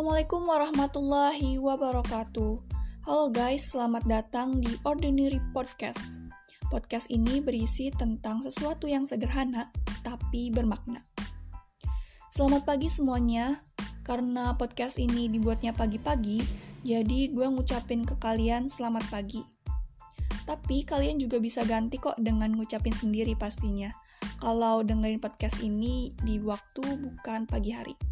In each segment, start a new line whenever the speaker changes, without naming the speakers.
Assalamualaikum warahmatullahi wabarakatuh. Halo guys, selamat datang di Ordinary Podcast. Podcast ini berisi tentang sesuatu yang sederhana tapi bermakna. Selamat pagi semuanya. Karena podcast ini dibuatnya pagi-pagi, jadi gue ngucapin ke kalian selamat pagi. Tapi kalian juga bisa ganti kok dengan ngucapin sendiri pastinya. Kalau dengerin podcast ini di waktu bukan pagi hari.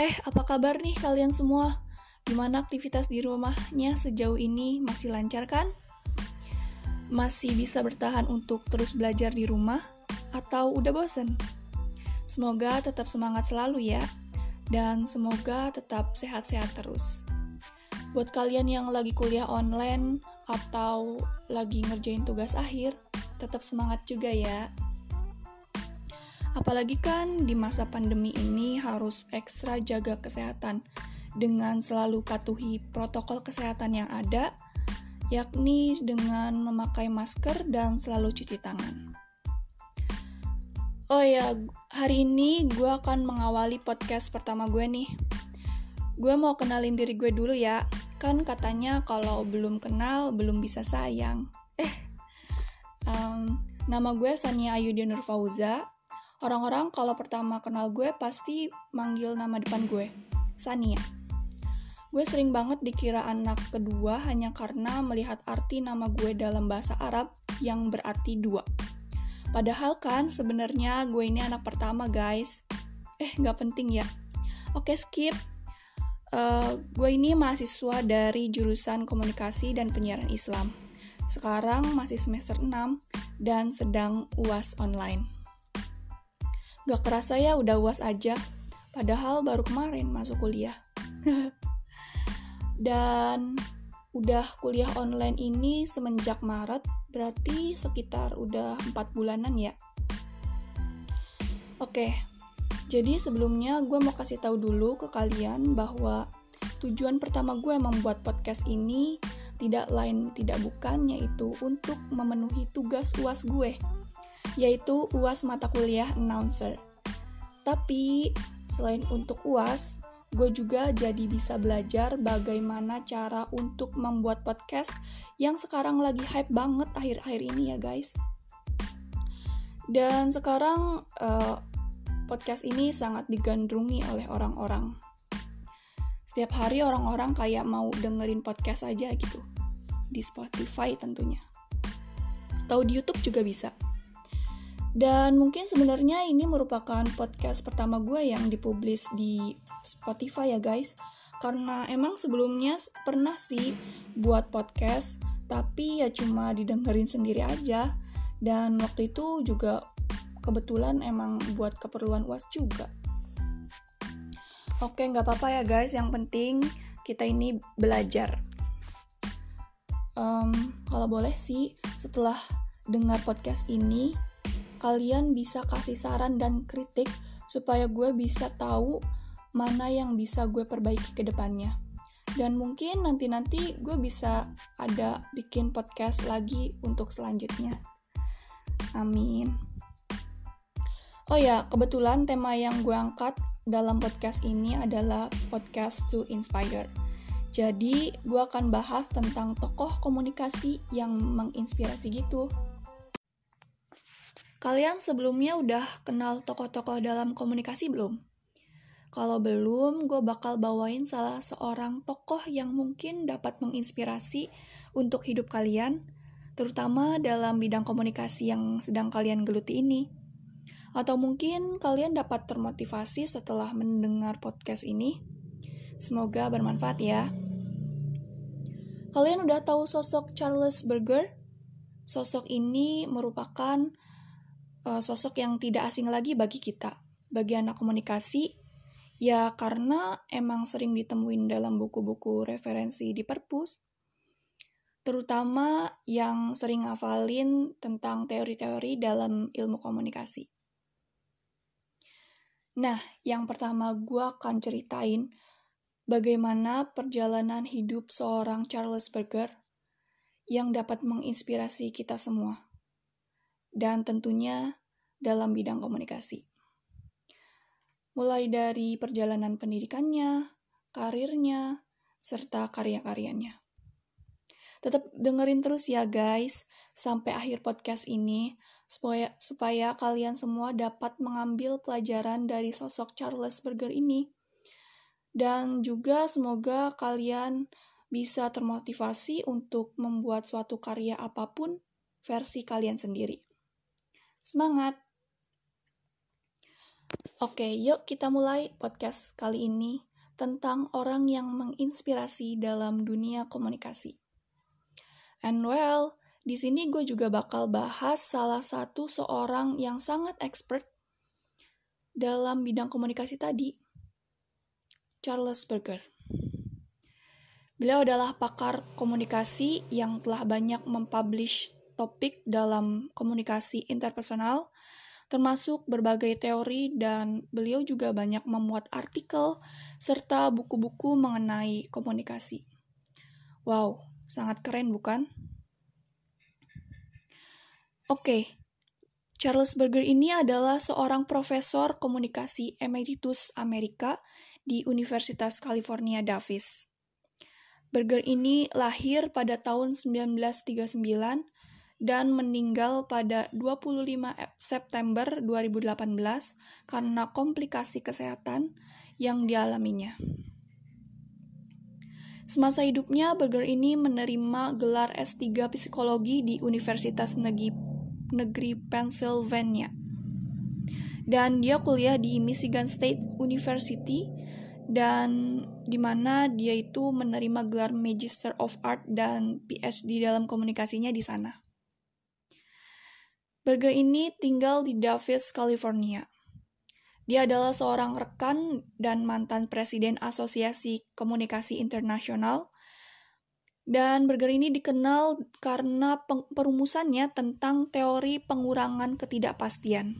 Eh, apa kabar nih kalian semua? Gimana aktivitas di rumahnya sejauh ini? Masih lancar kan? Masih bisa bertahan untuk terus belajar di rumah? Atau udah bosen? Semoga tetap semangat selalu ya, dan semoga tetap sehat-sehat terus. Buat kalian yang lagi kuliah online atau lagi ngerjain tugas akhir, tetap semangat juga ya. Apalagi kan di masa pandemi ini harus ekstra jaga kesehatan dengan selalu patuhi protokol kesehatan yang ada, yakni dengan memakai masker dan selalu cuci tangan. Oh ya, hari ini gue akan mengawali podcast pertama gue nih. Gue mau kenalin diri gue dulu ya. Kan katanya kalau belum kenal belum bisa sayang. Eh, um, nama gue Sania Ayudin Nurfauza. Orang-orang kalau pertama kenal gue pasti manggil nama depan gue, Sania. Gue sering banget dikira anak kedua hanya karena melihat arti nama gue dalam bahasa Arab yang berarti dua. Padahal kan sebenarnya gue ini anak pertama guys. Eh nggak penting ya. Oke skip. Uh, gue ini mahasiswa dari jurusan komunikasi dan penyiaran Islam. Sekarang masih semester 6 dan sedang UAS online. Gak kerasa ya udah uas aja, padahal baru kemarin masuk kuliah. Dan udah kuliah online ini semenjak Maret, berarti sekitar udah 4 bulanan ya. Oke, jadi sebelumnya gue mau kasih tahu dulu ke kalian bahwa tujuan pertama gue membuat podcast ini tidak lain tidak bukan yaitu untuk memenuhi tugas UAS gue yaitu UAS mata kuliah announcer. Tapi selain untuk UAS, gue juga jadi bisa belajar bagaimana cara untuk membuat podcast yang sekarang lagi hype banget akhir-akhir ini ya guys. Dan sekarang uh, podcast ini sangat digandrungi oleh orang-orang. Setiap hari orang-orang kayak mau dengerin podcast aja gitu. Di Spotify tentunya. Atau di YouTube juga bisa. Dan mungkin sebenarnya ini merupakan podcast pertama gue yang dipublis di Spotify ya guys. Karena emang sebelumnya pernah sih buat podcast, tapi ya cuma didengerin sendiri aja. Dan waktu itu juga kebetulan emang buat keperluan UAS juga. Oke, nggak apa-apa ya guys, yang penting kita ini belajar. Um, kalau boleh sih, setelah dengar podcast ini, kalian bisa kasih saran dan kritik supaya gue bisa tahu mana yang bisa gue perbaiki ke depannya. Dan mungkin nanti-nanti gue bisa ada bikin podcast lagi untuk selanjutnya. Amin. Oh ya, kebetulan tema yang gue angkat dalam podcast ini adalah podcast to inspire. Jadi, gue akan bahas tentang tokoh komunikasi yang menginspirasi gitu. Kalian sebelumnya udah kenal tokoh-tokoh dalam komunikasi belum? Kalau belum, gue bakal bawain salah seorang tokoh yang mungkin dapat menginspirasi untuk hidup kalian, terutama dalam bidang komunikasi yang sedang kalian geluti ini. Atau mungkin kalian dapat termotivasi setelah mendengar podcast ini. Semoga bermanfaat ya. Kalian udah tahu sosok Charles Berger? Sosok ini merupakan uh, sosok yang tidak asing lagi bagi kita, bagi anak komunikasi, ya karena emang sering ditemuin dalam buku-buku referensi di perpus, terutama yang sering ngafalin tentang teori-teori dalam ilmu komunikasi. Nah, yang pertama gue akan ceritain bagaimana perjalanan hidup seorang Charles Berger yang dapat menginspirasi kita semua dan tentunya dalam bidang komunikasi. mulai dari perjalanan pendidikannya, karirnya, serta karya-karyanya. Tetap dengerin terus ya guys, sampai akhir podcast ini, supaya, supaya kalian semua dapat mengambil pelajaran dari sosok Charles Berger ini. Dan juga semoga kalian bisa termotivasi untuk membuat suatu karya apa pun versi kalian sendiri. Semangat! Oke, yuk kita mulai podcast kali ini tentang orang yang menginspirasi dalam dunia komunikasi. And well, di sini gue juga bakal bahas salah satu seorang yang sangat expert dalam bidang komunikasi tadi, Charles Berger. Beliau adalah pakar komunikasi yang telah banyak mempublish topik dalam komunikasi interpersonal, termasuk berbagai teori dan beliau juga banyak memuat artikel serta buku-buku mengenai komunikasi. Wow, sangat keren bukan? Oke, Charles Berger ini adalah seorang profesor komunikasi emeritus Amerika di Universitas California Davis. Berger ini lahir pada tahun 1939 dan meninggal pada 25 September 2018 karena komplikasi kesehatan yang dialaminya. Semasa hidupnya, Berger ini menerima gelar S3 Psikologi di Universitas Negeri negeri Pennsylvania. Dan dia kuliah di Michigan State University dan di mana dia itu menerima gelar Magister of Art dan PhD dalam komunikasinya di sana. Berger ini tinggal di Davis, California. Dia adalah seorang rekan dan mantan presiden Asosiasi Komunikasi Internasional dan Berger ini dikenal karena perumusannya tentang teori pengurangan ketidakpastian.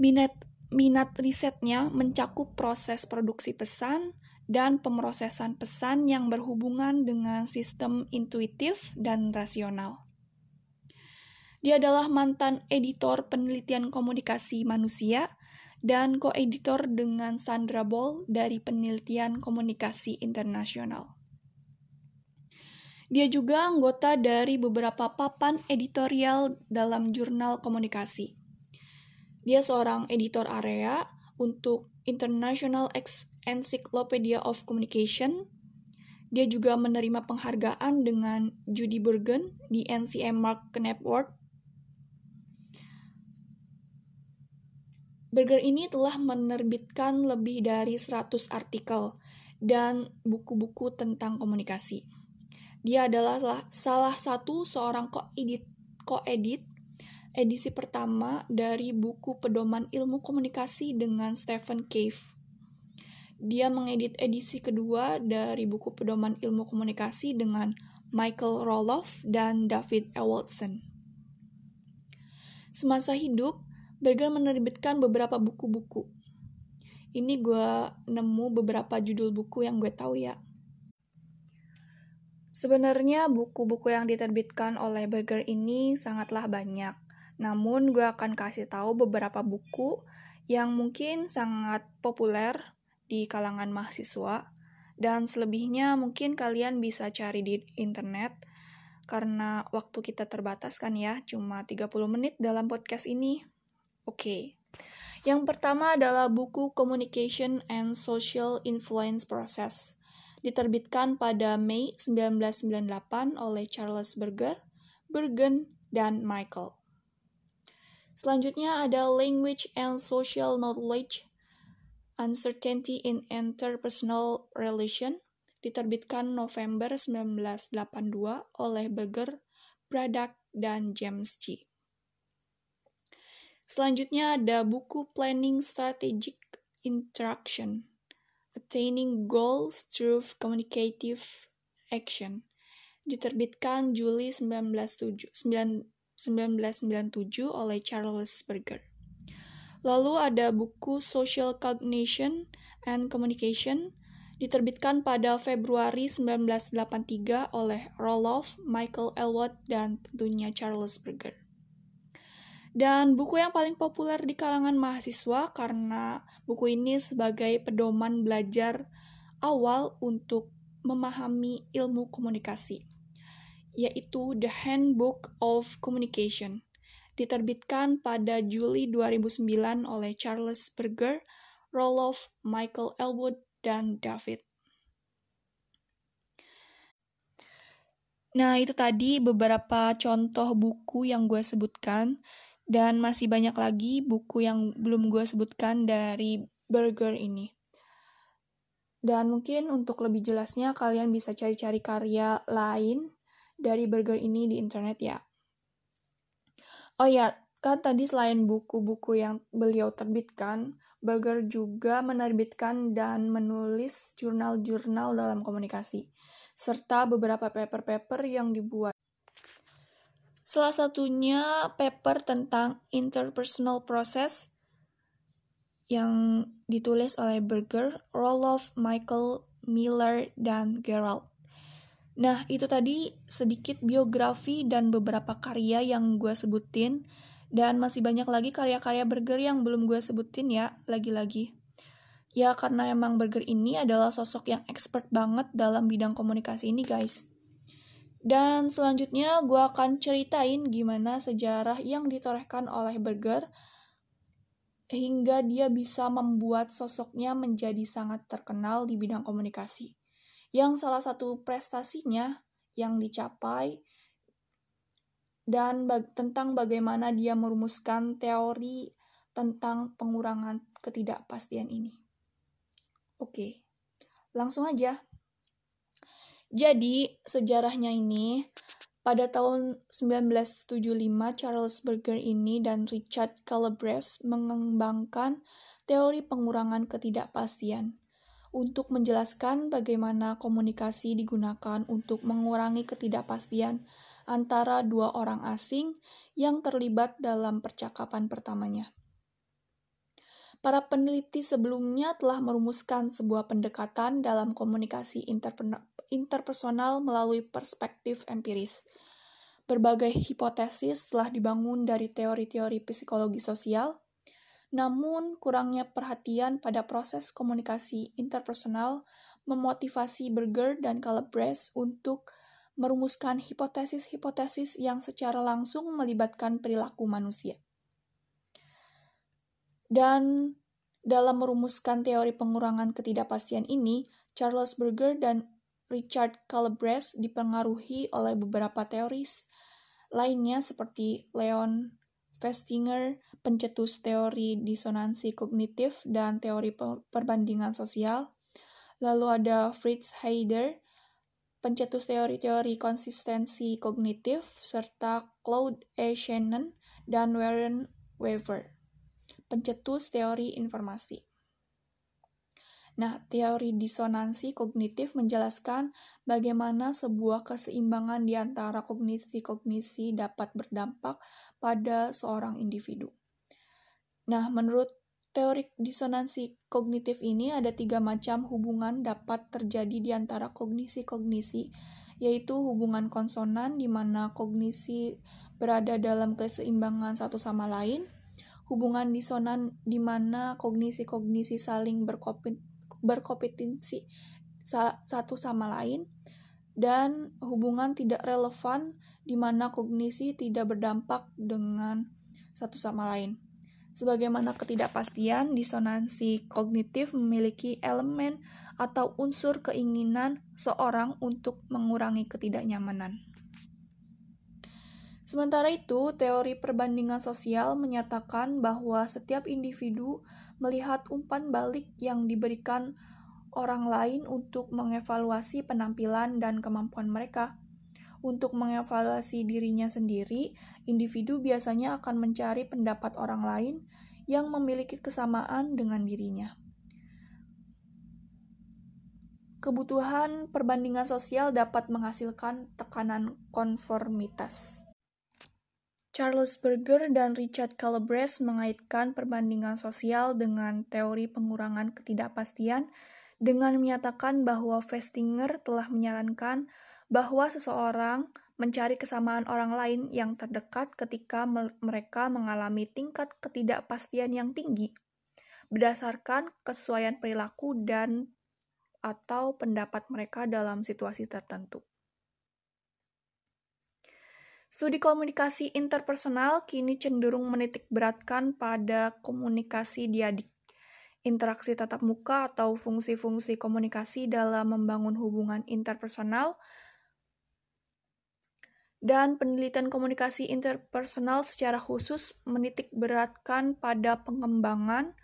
Minat, minat risetnya mencakup proses produksi pesan dan pemrosesan pesan yang berhubungan dengan sistem intuitif dan rasional. Dia adalah mantan editor penelitian komunikasi manusia dan koeditor dengan Sandra Ball dari penelitian komunikasi internasional. Dia juga anggota dari beberapa papan editorial dalam jurnal komunikasi. Dia seorang editor area untuk International Encyclopedia of Communication. Dia juga menerima penghargaan dengan Judy Bergen di NCM Mark Knepworth. Berger ini telah menerbitkan lebih dari 100 artikel dan buku-buku tentang komunikasi. Dia adalah salah satu seorang koedit koedit edisi pertama dari buku pedoman ilmu komunikasi dengan Stephen Cave. Dia mengedit edisi kedua dari buku pedoman ilmu komunikasi dengan Michael Roloff dan David Ewaldson. Semasa hidup, Berger menerbitkan beberapa buku-buku. Ini gue nemu beberapa judul buku yang gue tahu ya. Sebenarnya buku-buku yang diterbitkan oleh Berger ini sangatlah banyak. Namun gue akan kasih tahu beberapa buku yang mungkin sangat populer di kalangan mahasiswa dan selebihnya mungkin kalian bisa cari di internet karena waktu kita terbatas kan ya, cuma 30 menit dalam podcast ini. Oke. Yang pertama adalah buku Communication and Social Influence Process diterbitkan pada Mei 1998 oleh Charles Berger, Bergen, dan Michael. Selanjutnya ada Language and Social Knowledge, Uncertainty in Interpersonal Relation, diterbitkan November 1982 oleh Berger, Braddock, dan James G. Selanjutnya ada buku Planning Strategic Interaction, Attaining Goals Through Communicative Action diterbitkan Juli 1997 oleh Charles Berger. Lalu ada buku Social Cognition and Communication diterbitkan pada Februari 1983 oleh Roloff, Michael Elwood, dan tentunya Charles Berger. Dan buku yang paling populer di kalangan mahasiswa karena buku ini sebagai pedoman belajar awal untuk memahami ilmu komunikasi, yaitu The Handbook of Communication, diterbitkan pada Juli 2009 oleh Charles Berger, Roloff, Michael Elwood, dan David. Nah, itu tadi beberapa contoh buku yang gue sebutkan. Dan masih banyak lagi buku yang belum gue sebutkan dari Burger ini. Dan mungkin untuk lebih jelasnya kalian bisa cari-cari karya lain dari Burger ini di internet ya. Oh ya, kan tadi selain buku-buku yang beliau terbitkan, Burger juga menerbitkan dan menulis jurnal-jurnal dalam komunikasi, serta beberapa paper-paper yang dibuat Salah satunya paper tentang interpersonal process yang ditulis oleh Berger, Roloff, Michael, Miller, dan Gerald. Nah, itu tadi sedikit biografi dan beberapa karya yang gue sebutin. Dan masih banyak lagi karya-karya Berger yang belum gue sebutin ya, lagi-lagi. Ya, karena emang Berger ini adalah sosok yang expert banget dalam bidang komunikasi ini, guys. Dan selanjutnya gue akan ceritain gimana sejarah yang ditorehkan oleh Berger hingga dia bisa membuat sosoknya menjadi sangat terkenal di bidang komunikasi. Yang salah satu prestasinya yang dicapai dan bag tentang bagaimana dia merumuskan teori tentang pengurangan ketidakpastian ini. Oke, langsung aja. Jadi, sejarahnya ini pada tahun 1975 Charles Berger ini dan Richard Calabrese mengembangkan teori pengurangan ketidakpastian untuk menjelaskan bagaimana komunikasi digunakan untuk mengurangi ketidakpastian antara dua orang asing yang terlibat dalam percakapan pertamanya. Para peneliti sebelumnya telah merumuskan sebuah pendekatan dalam komunikasi interpersonal melalui perspektif empiris. Berbagai hipotesis telah dibangun dari teori-teori psikologi sosial, namun kurangnya perhatian pada proses komunikasi interpersonal memotivasi Berger dan Calabrese untuk merumuskan hipotesis-hipotesis yang secara langsung melibatkan perilaku manusia. Dan dalam merumuskan teori pengurangan ketidakpastian ini, Charles Berger dan Richard Calabrese dipengaruhi oleh beberapa teoris lainnya seperti Leon Festinger, pencetus teori disonansi kognitif dan teori perbandingan sosial. Lalu ada Fritz Heider, pencetus teori-teori konsistensi kognitif, serta Claude E. Shannon dan Warren Weaver, pencetus teori informasi. Nah, teori disonansi kognitif menjelaskan bagaimana sebuah keseimbangan di antara kognisi-kognisi dapat berdampak pada seorang individu. Nah, menurut teori disonansi kognitif ini ada tiga macam hubungan dapat terjadi di antara kognisi-kognisi, yaitu hubungan konsonan di mana kognisi berada dalam keseimbangan satu sama lain, hubungan disonan di mana kognisi-kognisi saling berkompetensi satu sama lain dan hubungan tidak relevan di mana kognisi tidak berdampak dengan satu sama lain. Sebagaimana ketidakpastian, disonansi kognitif memiliki elemen atau unsur keinginan seorang untuk mengurangi ketidaknyamanan. Sementara itu, teori perbandingan sosial menyatakan bahwa setiap individu melihat umpan balik yang diberikan orang lain untuk mengevaluasi penampilan dan kemampuan mereka. Untuk mengevaluasi dirinya sendiri, individu biasanya akan mencari pendapat orang lain yang memiliki kesamaan dengan dirinya. Kebutuhan perbandingan sosial dapat menghasilkan tekanan konformitas. Charles Berger dan Richard Calabrese mengaitkan perbandingan sosial dengan teori pengurangan ketidakpastian dengan menyatakan bahwa Festinger telah menyarankan bahwa seseorang mencari kesamaan orang lain yang terdekat ketika mereka mengalami tingkat ketidakpastian yang tinggi berdasarkan kesesuaian perilaku dan atau pendapat mereka dalam situasi tertentu. Studi komunikasi interpersonal kini cenderung menitik beratkan pada komunikasi diadik, interaksi tatap muka atau fungsi-fungsi komunikasi dalam membangun hubungan interpersonal, dan penelitian komunikasi interpersonal secara khusus menitik beratkan pada pengembangan,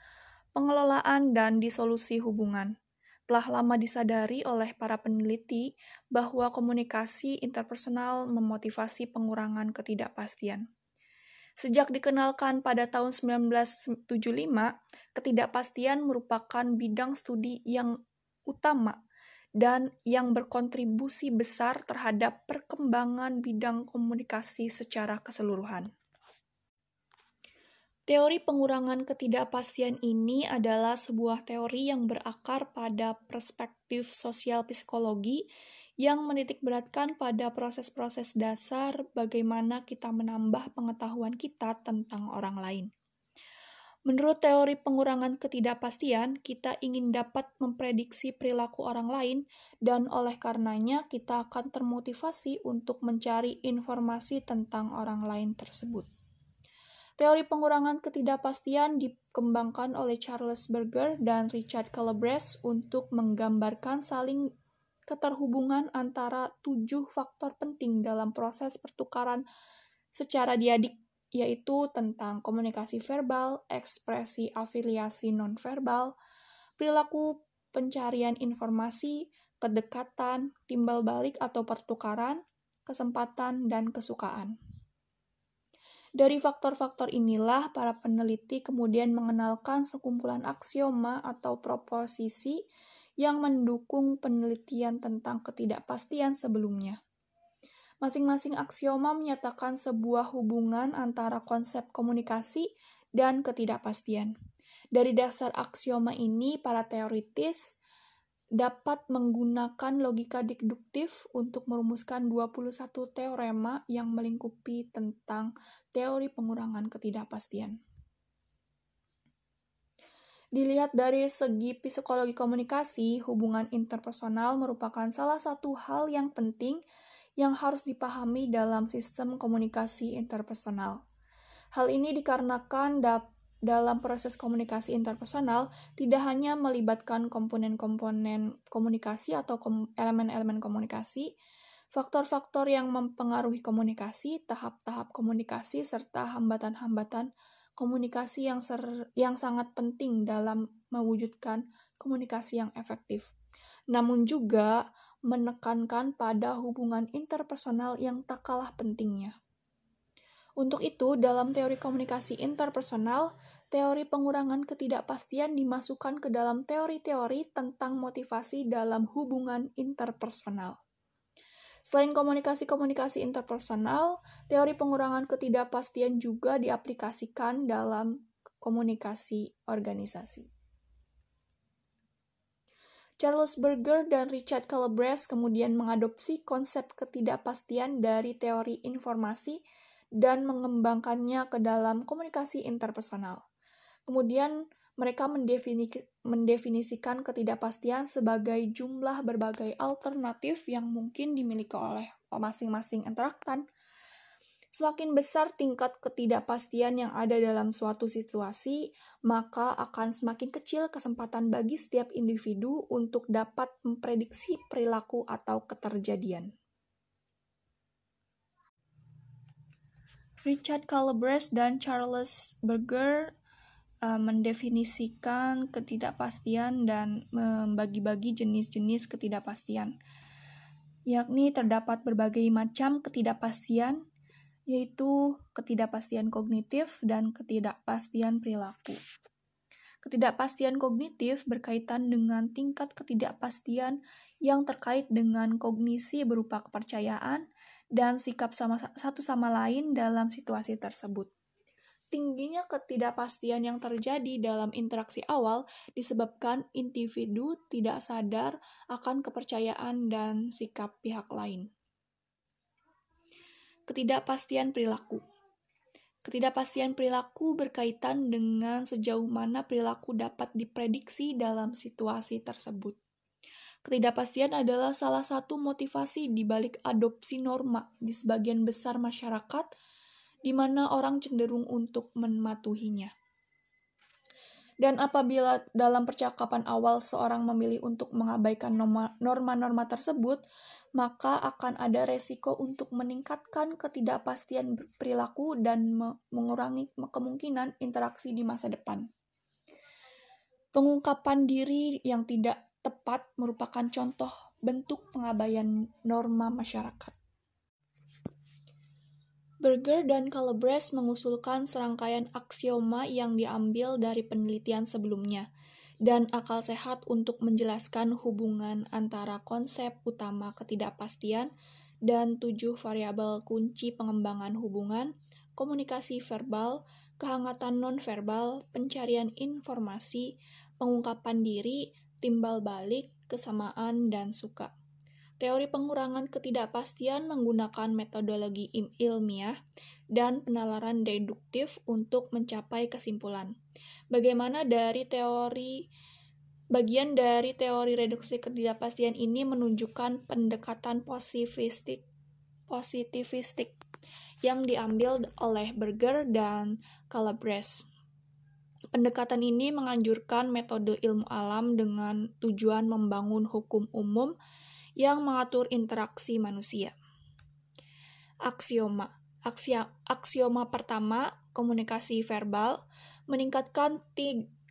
pengelolaan, dan disolusi hubungan telah lama disadari oleh para peneliti bahwa komunikasi interpersonal memotivasi pengurangan ketidakpastian. Sejak dikenalkan pada tahun 1975, ketidakpastian merupakan bidang studi yang utama dan yang berkontribusi besar terhadap perkembangan bidang komunikasi secara keseluruhan. Teori pengurangan ketidakpastian ini adalah sebuah teori yang berakar pada perspektif sosial psikologi yang menitik beratkan pada proses-proses dasar bagaimana kita menambah pengetahuan kita tentang orang lain. Menurut teori pengurangan ketidakpastian, kita ingin dapat memprediksi perilaku orang lain, dan oleh karenanya kita akan termotivasi untuk mencari informasi tentang orang lain tersebut. Teori pengurangan ketidakpastian dikembangkan oleh Charles Berger dan Richard Calabrese untuk menggambarkan saling keterhubungan antara tujuh faktor penting dalam proses pertukaran secara diadik, yaitu tentang komunikasi verbal, ekspresi afiliasi nonverbal, perilaku pencarian informasi, kedekatan, timbal balik atau pertukaran, kesempatan, dan kesukaan. Dari faktor-faktor inilah, para peneliti kemudian mengenalkan sekumpulan aksioma atau proposisi yang mendukung penelitian tentang ketidakpastian sebelumnya. Masing-masing aksioma menyatakan sebuah hubungan antara konsep komunikasi dan ketidakpastian. Dari dasar aksioma ini, para teoritis dapat menggunakan logika deduktif untuk merumuskan 21 teorema yang melingkupi tentang teori pengurangan ketidakpastian. Dilihat dari segi psikologi komunikasi, hubungan interpersonal merupakan salah satu hal yang penting yang harus dipahami dalam sistem komunikasi interpersonal. Hal ini dikarenakan dapat dalam proses komunikasi interpersonal tidak hanya melibatkan komponen-komponen komunikasi atau elemen-elemen komunikasi, faktor-faktor yang mempengaruhi komunikasi, tahap-tahap komunikasi, serta hambatan-hambatan komunikasi yang, ser yang sangat penting dalam mewujudkan komunikasi yang efektif. Namun juga menekankan pada hubungan interpersonal yang tak kalah pentingnya. Untuk itu, dalam teori komunikasi interpersonal, teori pengurangan ketidakpastian dimasukkan ke dalam teori-teori tentang motivasi dalam hubungan interpersonal. Selain komunikasi-komunikasi interpersonal, teori pengurangan ketidakpastian juga diaplikasikan dalam komunikasi organisasi. Charles Berger dan Richard Calabrese kemudian mengadopsi konsep ketidakpastian dari teori informasi dan mengembangkannya ke dalam komunikasi interpersonal. Kemudian mereka mendefinisikan ketidakpastian sebagai jumlah berbagai alternatif yang mungkin dimiliki oleh masing-masing interaktan. Semakin besar tingkat ketidakpastian yang ada dalam suatu situasi, maka akan semakin kecil kesempatan bagi setiap individu untuk dapat memprediksi perilaku atau keterjadian. Richard Calabrese dan Charles Berger uh, mendefinisikan ketidakpastian dan membagi-bagi jenis-jenis ketidakpastian. Yakni terdapat berbagai macam ketidakpastian, yaitu ketidakpastian kognitif dan ketidakpastian perilaku. Ketidakpastian kognitif berkaitan dengan tingkat ketidakpastian yang terkait dengan kognisi berupa kepercayaan dan sikap sama satu sama lain dalam situasi tersebut. Tingginya ketidakpastian yang terjadi dalam interaksi awal disebabkan individu tidak sadar akan kepercayaan dan sikap pihak lain. Ketidakpastian perilaku. Ketidakpastian perilaku berkaitan dengan sejauh mana perilaku dapat diprediksi dalam situasi tersebut. Ketidakpastian adalah salah satu motivasi di balik adopsi norma di sebagian besar masyarakat, di mana orang cenderung untuk mematuhinya. Dan apabila dalam percakapan awal seseorang memilih untuk mengabaikan norma-norma tersebut, maka akan ada resiko untuk meningkatkan ketidakpastian perilaku dan mengurangi kemungkinan interaksi di masa depan. Pengungkapan diri yang tidak tepat merupakan contoh bentuk pengabaian norma masyarakat. Berger dan Calabrese mengusulkan serangkaian aksioma yang diambil dari penelitian sebelumnya, dan akal sehat untuk menjelaskan hubungan antara konsep utama ketidakpastian dan tujuh variabel kunci pengembangan hubungan, komunikasi verbal, kehangatan nonverbal, pencarian informasi, pengungkapan diri, timbal balik, kesamaan, dan suka. Teori pengurangan ketidakpastian menggunakan metodologi ilmiah dan penalaran deduktif untuk mencapai kesimpulan. Bagaimana dari teori bagian dari teori reduksi ketidakpastian ini menunjukkan pendekatan positivistik positivistik yang diambil oleh Berger dan Calabrese. Pendekatan ini menganjurkan metode ilmu alam dengan tujuan membangun hukum umum yang mengatur interaksi manusia. Aksioma. Aksioma pertama, komunikasi verbal, meningkatkan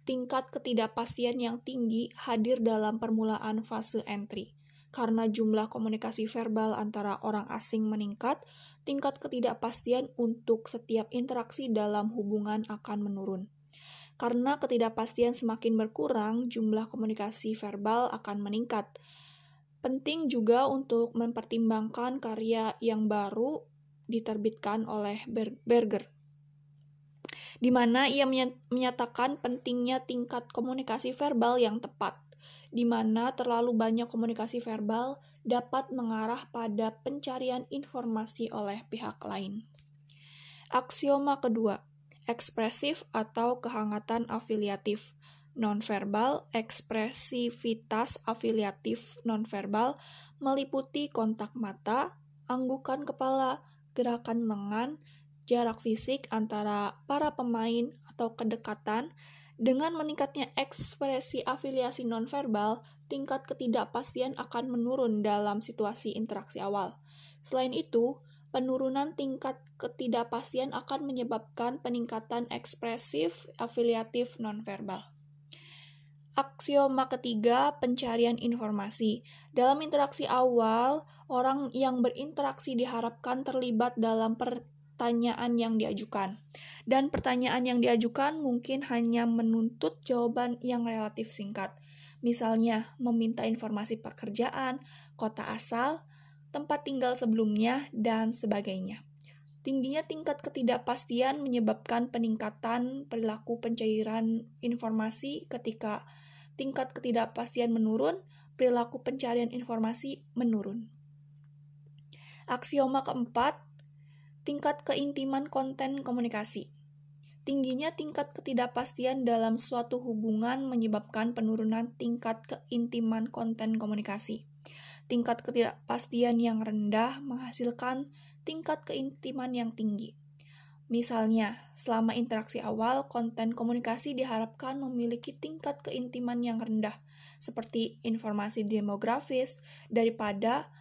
tingkat ketidakpastian yang tinggi hadir dalam permulaan fase entry. Karena jumlah komunikasi verbal antara orang asing meningkat, tingkat ketidakpastian untuk setiap interaksi dalam hubungan akan menurun. Karena ketidakpastian semakin berkurang, jumlah komunikasi verbal akan meningkat. Penting juga untuk mempertimbangkan karya yang baru diterbitkan oleh Berger, di mana ia menyatakan pentingnya tingkat komunikasi verbal yang tepat, di mana terlalu banyak komunikasi verbal dapat mengarah pada pencarian informasi oleh pihak lain. Aksioma kedua, ekspresif atau kehangatan afiliatif nonverbal, ekspresivitas afiliatif nonverbal meliputi kontak mata, anggukan kepala, gerakan lengan, jarak fisik antara para pemain atau kedekatan. Dengan meningkatnya ekspresi afiliasi nonverbal, tingkat ketidakpastian akan menurun dalam situasi interaksi awal. Selain itu, penurunan tingkat ketidakpastian akan menyebabkan peningkatan ekspresif afiliatif nonverbal. Aksioma ketiga, pencarian informasi. Dalam interaksi awal, orang yang berinteraksi diharapkan terlibat dalam pertanyaan yang diajukan. Dan pertanyaan yang diajukan mungkin hanya menuntut jawaban yang relatif singkat. Misalnya, meminta informasi pekerjaan, kota asal, tempat tinggal sebelumnya, dan sebagainya. Tingginya tingkat ketidakpastian menyebabkan peningkatan perilaku pencairan informasi ketika tingkat ketidakpastian menurun, perilaku pencarian informasi menurun. Aksioma keempat, tingkat keintiman konten komunikasi. Tingginya tingkat ketidakpastian dalam suatu hubungan menyebabkan penurunan tingkat keintiman konten komunikasi. Tingkat ketidakpastian yang rendah menghasilkan tingkat keintiman yang tinggi. Misalnya, selama interaksi awal, konten komunikasi diharapkan memiliki tingkat keintiman yang rendah, seperti informasi demografis, daripada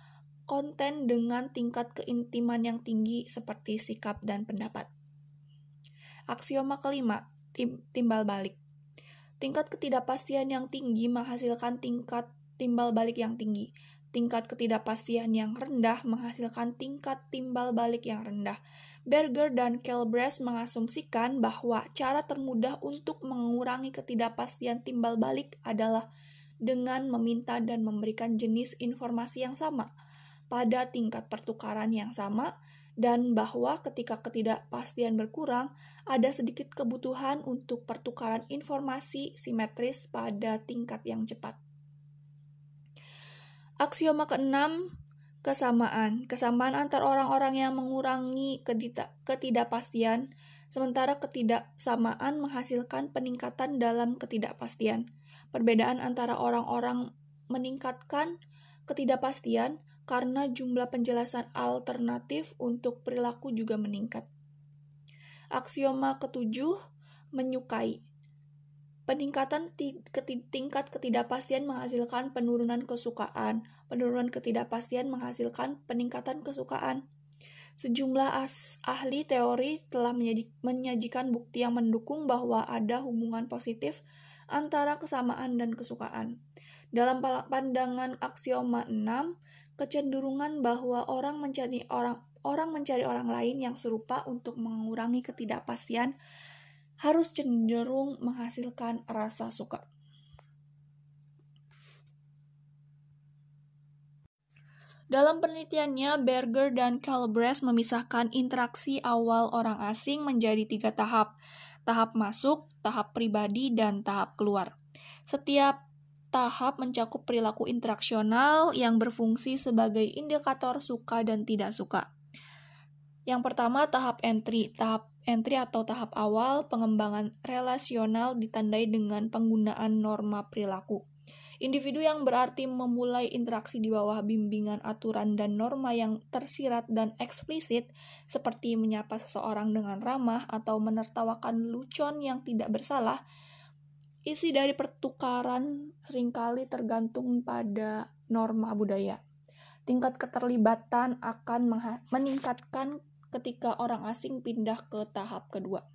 konten dengan tingkat keintiman yang tinggi seperti sikap dan pendapat. Aksioma kelima, tim timbal balik. Tingkat ketidakpastian yang tinggi menghasilkan tingkat timbal balik yang tinggi. Tingkat ketidakpastian yang rendah menghasilkan tingkat timbal balik yang rendah. Berger dan Kelbres mengasumsikan bahwa cara termudah untuk mengurangi ketidakpastian timbal balik adalah dengan meminta dan memberikan jenis informasi yang sama pada tingkat pertukaran yang sama dan bahwa ketika ketidakpastian berkurang, ada sedikit kebutuhan untuk pertukaran informasi simetris pada tingkat yang cepat. Aksioma keenam, Kesamaan. Kesamaan antar orang-orang yang mengurangi ketidakpastian, sementara ketidaksamaan menghasilkan peningkatan dalam ketidakpastian. Perbedaan antara orang-orang meningkatkan ketidakpastian karena jumlah penjelasan alternatif untuk perilaku juga meningkat. Aksioma ketujuh, menyukai. Peningkatan tingkat ketidakpastian menghasilkan penurunan kesukaan. Penurunan ketidakpastian menghasilkan peningkatan kesukaan. Sejumlah ahli teori telah menyajikan bukti yang mendukung bahwa ada hubungan positif antara kesamaan dan kesukaan. Dalam pandangan aksioma 6, kecenderungan bahwa orang mencari orang orang mencari orang lain yang serupa untuk mengurangi ketidakpastian harus cenderung menghasilkan rasa suka. Dalam penelitiannya, Berger dan Calabres memisahkan interaksi awal orang asing menjadi tiga tahap, tahap masuk, tahap pribadi, dan tahap keluar. Setiap tahap mencakup perilaku interaksional yang berfungsi sebagai indikator suka dan tidak suka. Yang pertama, tahap entry. Tahap Entry atau tahap awal pengembangan relasional ditandai dengan penggunaan norma perilaku. Individu yang berarti memulai interaksi di bawah bimbingan aturan dan norma yang tersirat dan eksplisit, seperti menyapa seseorang dengan ramah atau menertawakan lucon yang tidak bersalah, isi dari pertukaran sering kali tergantung pada norma budaya. Tingkat keterlibatan akan meningkatkan ketika orang asing pindah ke tahap kedua.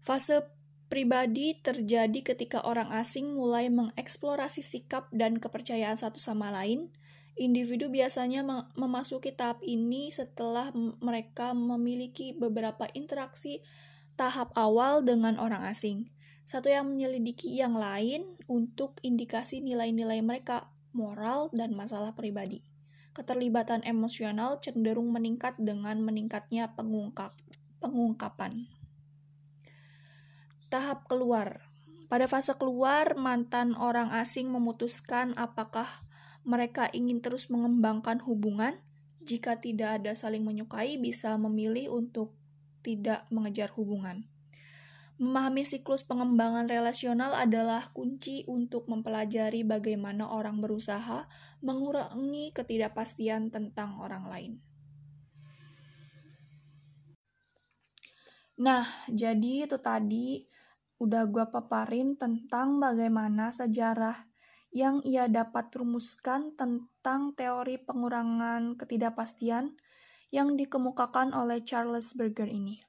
Fase pribadi terjadi ketika orang asing mulai mengeksplorasi sikap dan kepercayaan satu sama lain. Individu biasanya memasuki tahap ini setelah mereka memiliki beberapa interaksi tahap awal dengan orang asing. Satu yang menyelidiki yang lain untuk indikasi nilai-nilai mereka, moral, dan masalah pribadi keterlibatan emosional cenderung meningkat dengan meningkatnya pengungkap, pengungkapan. Tahap keluar. Pada fase keluar, mantan orang asing memutuskan apakah mereka ingin terus mengembangkan hubungan. Jika tidak ada saling menyukai, bisa memilih untuk tidak mengejar hubungan. Memahami siklus pengembangan relasional adalah kunci untuk mempelajari bagaimana orang berusaha mengurangi ketidakpastian tentang orang lain. Nah, jadi itu tadi udah gue paparin tentang bagaimana sejarah yang ia dapat rumuskan tentang teori pengurangan ketidakpastian yang dikemukakan oleh Charles Berger ini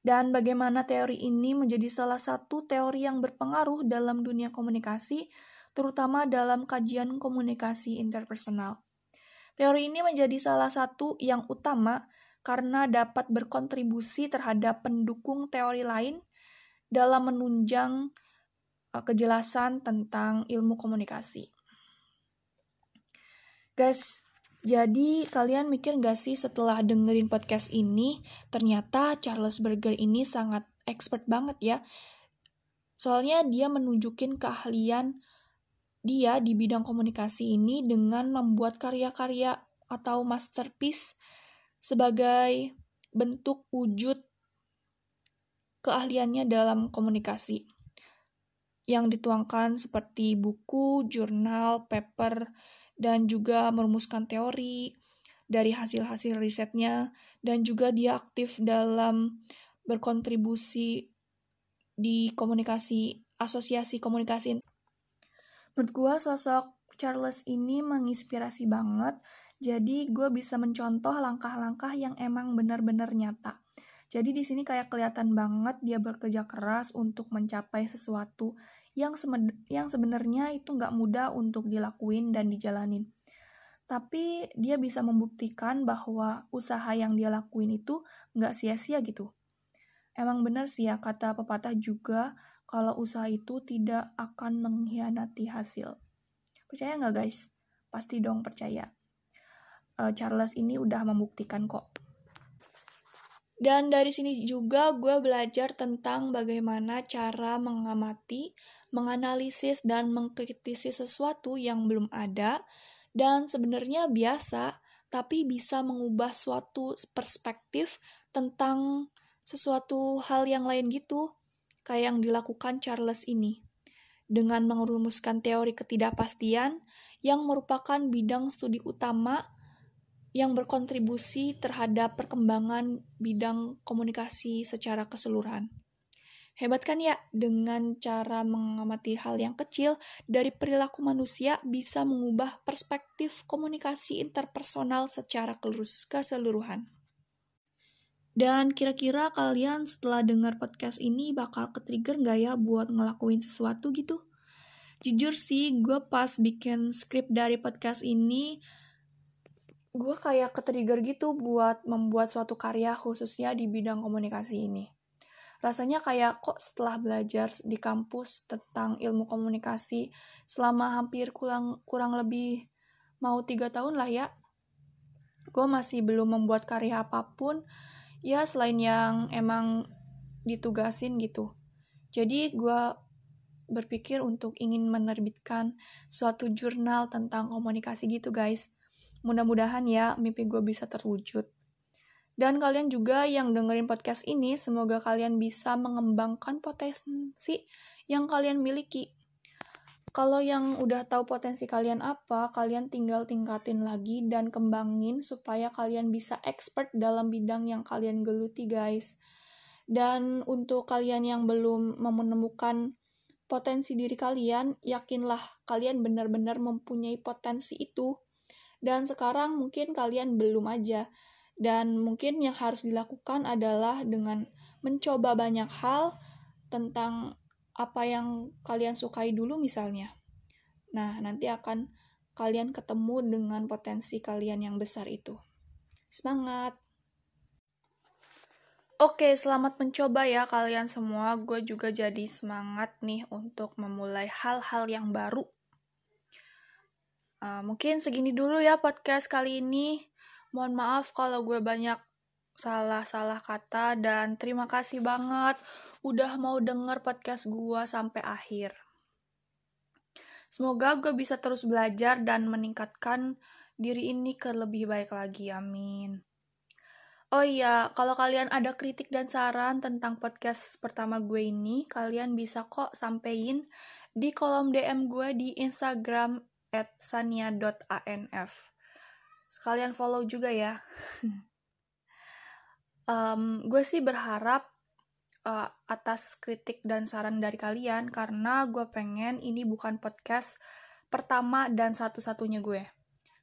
dan bagaimana teori ini menjadi salah satu teori yang berpengaruh dalam dunia komunikasi, terutama dalam kajian komunikasi interpersonal. Teori ini menjadi salah satu yang utama karena dapat berkontribusi terhadap pendukung teori lain dalam menunjang uh, kejelasan tentang ilmu komunikasi. Guys, jadi kalian mikir gak sih setelah dengerin podcast ini, ternyata Charles Berger ini sangat expert banget ya. Soalnya dia menunjukin keahlian dia di bidang komunikasi ini dengan membuat karya-karya atau masterpiece sebagai bentuk wujud keahliannya dalam komunikasi yang dituangkan seperti buku, jurnal, paper, dan juga merumuskan teori dari hasil-hasil risetnya dan juga dia aktif dalam berkontribusi di komunikasi asosiasi komunikasi. Menurut gue sosok Charles ini menginspirasi banget, jadi gue bisa mencontoh langkah-langkah yang emang benar-benar nyata. Jadi di sini kayak kelihatan banget dia bekerja keras untuk mencapai sesuatu yang yang sebenarnya itu nggak mudah untuk dilakuin dan dijalanin. Tapi dia bisa membuktikan bahwa usaha yang dia lakuin itu nggak sia-sia gitu. Emang benar sih ya kata pepatah juga kalau usaha itu tidak akan mengkhianati hasil. Percaya nggak guys? Pasti dong percaya. Uh, Charles ini udah membuktikan kok. Dan dari sini juga gue belajar tentang bagaimana cara mengamati menganalisis dan mengkritisi sesuatu yang belum ada, Dan sebenarnya biasa, tapi bisa mengubah suatu perspektif tentang sesuatu hal yang lain gitu, kayak yang dilakukan Charles ini. Dengan merumuskan teori ketidakpastian yang merupakan bidang studi utama yang berkontribusi terhadap perkembangan bidang komunikasi secara keseluruhan. Hebat kan ya, dengan cara mengamati hal yang kecil dari perilaku manusia bisa mengubah perspektif komunikasi interpersonal secara keseluruhan. Dan kira-kira kalian setelah dengar podcast ini bakal ke-trigger nggak ya buat ngelakuin sesuatu gitu? Jujur sih, gue pas bikin skrip dari podcast ini, gue kayak ke-trigger gitu buat membuat suatu karya khususnya di bidang komunikasi ini rasanya kayak kok setelah belajar di kampus tentang ilmu komunikasi selama hampir kurang kurang lebih mau tiga tahun lah ya gue masih belum membuat karya apa pun ya selain yang emang ditugasin gitu. Jadi gue berpikir untuk ingin menerbitkan suatu jurnal tentang komunikasi gitu guys. Mudah-mudahan ya mimpi gue bisa terwujud dan kalian juga yang dengerin podcast ini, semoga kalian bisa mengembangkan potensi yang kalian miliki. Kalau yang udah tahu potensi kalian apa, kalian tinggal tingkatin lagi dan kembangin supaya kalian bisa expert dalam bidang yang kalian geluti, guys. Dan untuk kalian yang belum menemukan potensi diri kalian, yakinlah kalian benar-benar mempunyai potensi itu. Dan sekarang mungkin kalian belum aja dan mungkin yang harus dilakukan adalah dengan mencoba banyak hal tentang apa yang kalian sukai dulu misalnya. Nah, nanti akan kalian ketemu dengan potensi kalian yang besar itu. Semangat! Oke, selamat mencoba ya kalian semua. Gue juga jadi semangat nih untuk memulai hal-hal yang baru. Uh, mungkin segini dulu ya podcast kali ini. Mohon maaf kalau gue banyak salah-salah kata dan terima kasih banget udah mau denger podcast gue sampai akhir. Semoga gue bisa terus belajar dan meningkatkan diri ini ke lebih baik lagi. Amin. Oh iya, kalau kalian ada kritik dan saran tentang podcast pertama gue ini, kalian bisa kok sampein di kolom DM gue di Instagram at sania.anf sekalian follow juga ya. Um, gue sih berharap uh, atas kritik dan saran dari kalian karena gue pengen ini bukan podcast pertama dan satu-satunya gue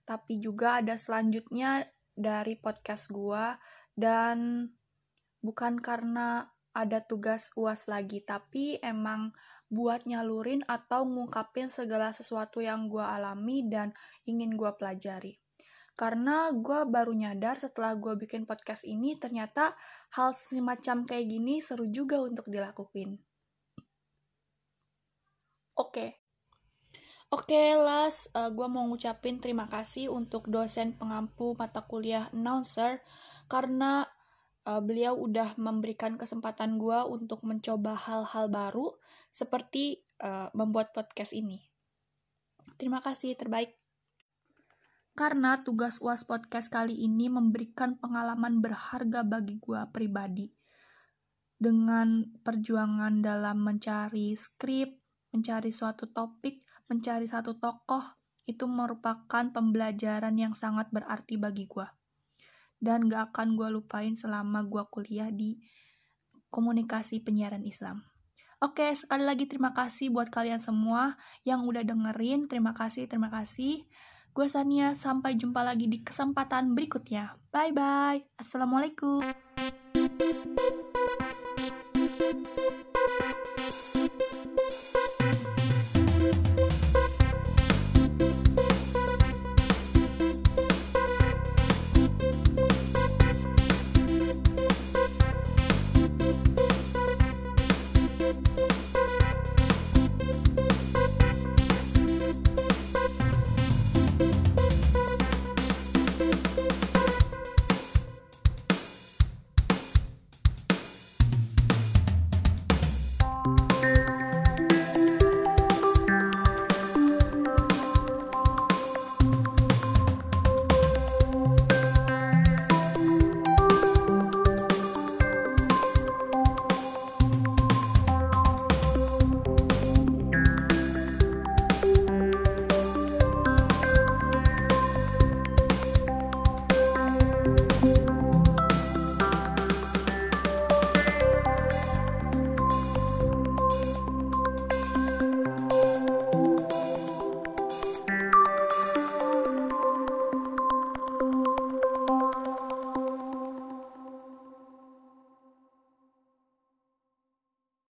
tapi juga ada selanjutnya dari podcast gue dan bukan karena ada tugas uas lagi tapi emang buat nyalurin atau ngungkapin segala sesuatu yang gue alami dan ingin gue pelajari karena gue baru nyadar setelah gue bikin podcast ini ternyata hal semacam kayak gini seru juga untuk dilakuin. Oke. Okay. Oke, okay, Las, uh, gue mau ngucapin terima kasih untuk dosen pengampu mata kuliah announcer karena uh, beliau udah memberikan kesempatan gue untuk mencoba hal-hal baru seperti uh, membuat podcast ini. Terima kasih, terbaik karena tugas UAS podcast kali ini memberikan pengalaman berharga bagi gue pribadi. Dengan perjuangan dalam mencari skrip, mencari suatu topik, mencari satu tokoh, itu merupakan pembelajaran yang sangat berarti bagi gue. Dan gak akan gue lupain selama gue kuliah di komunikasi penyiaran Islam. Oke, sekali lagi terima kasih buat kalian semua yang udah dengerin. Terima kasih, terima kasih. Gue Sania, sampai jumpa lagi di kesempatan berikutnya. Bye-bye. Assalamualaikum.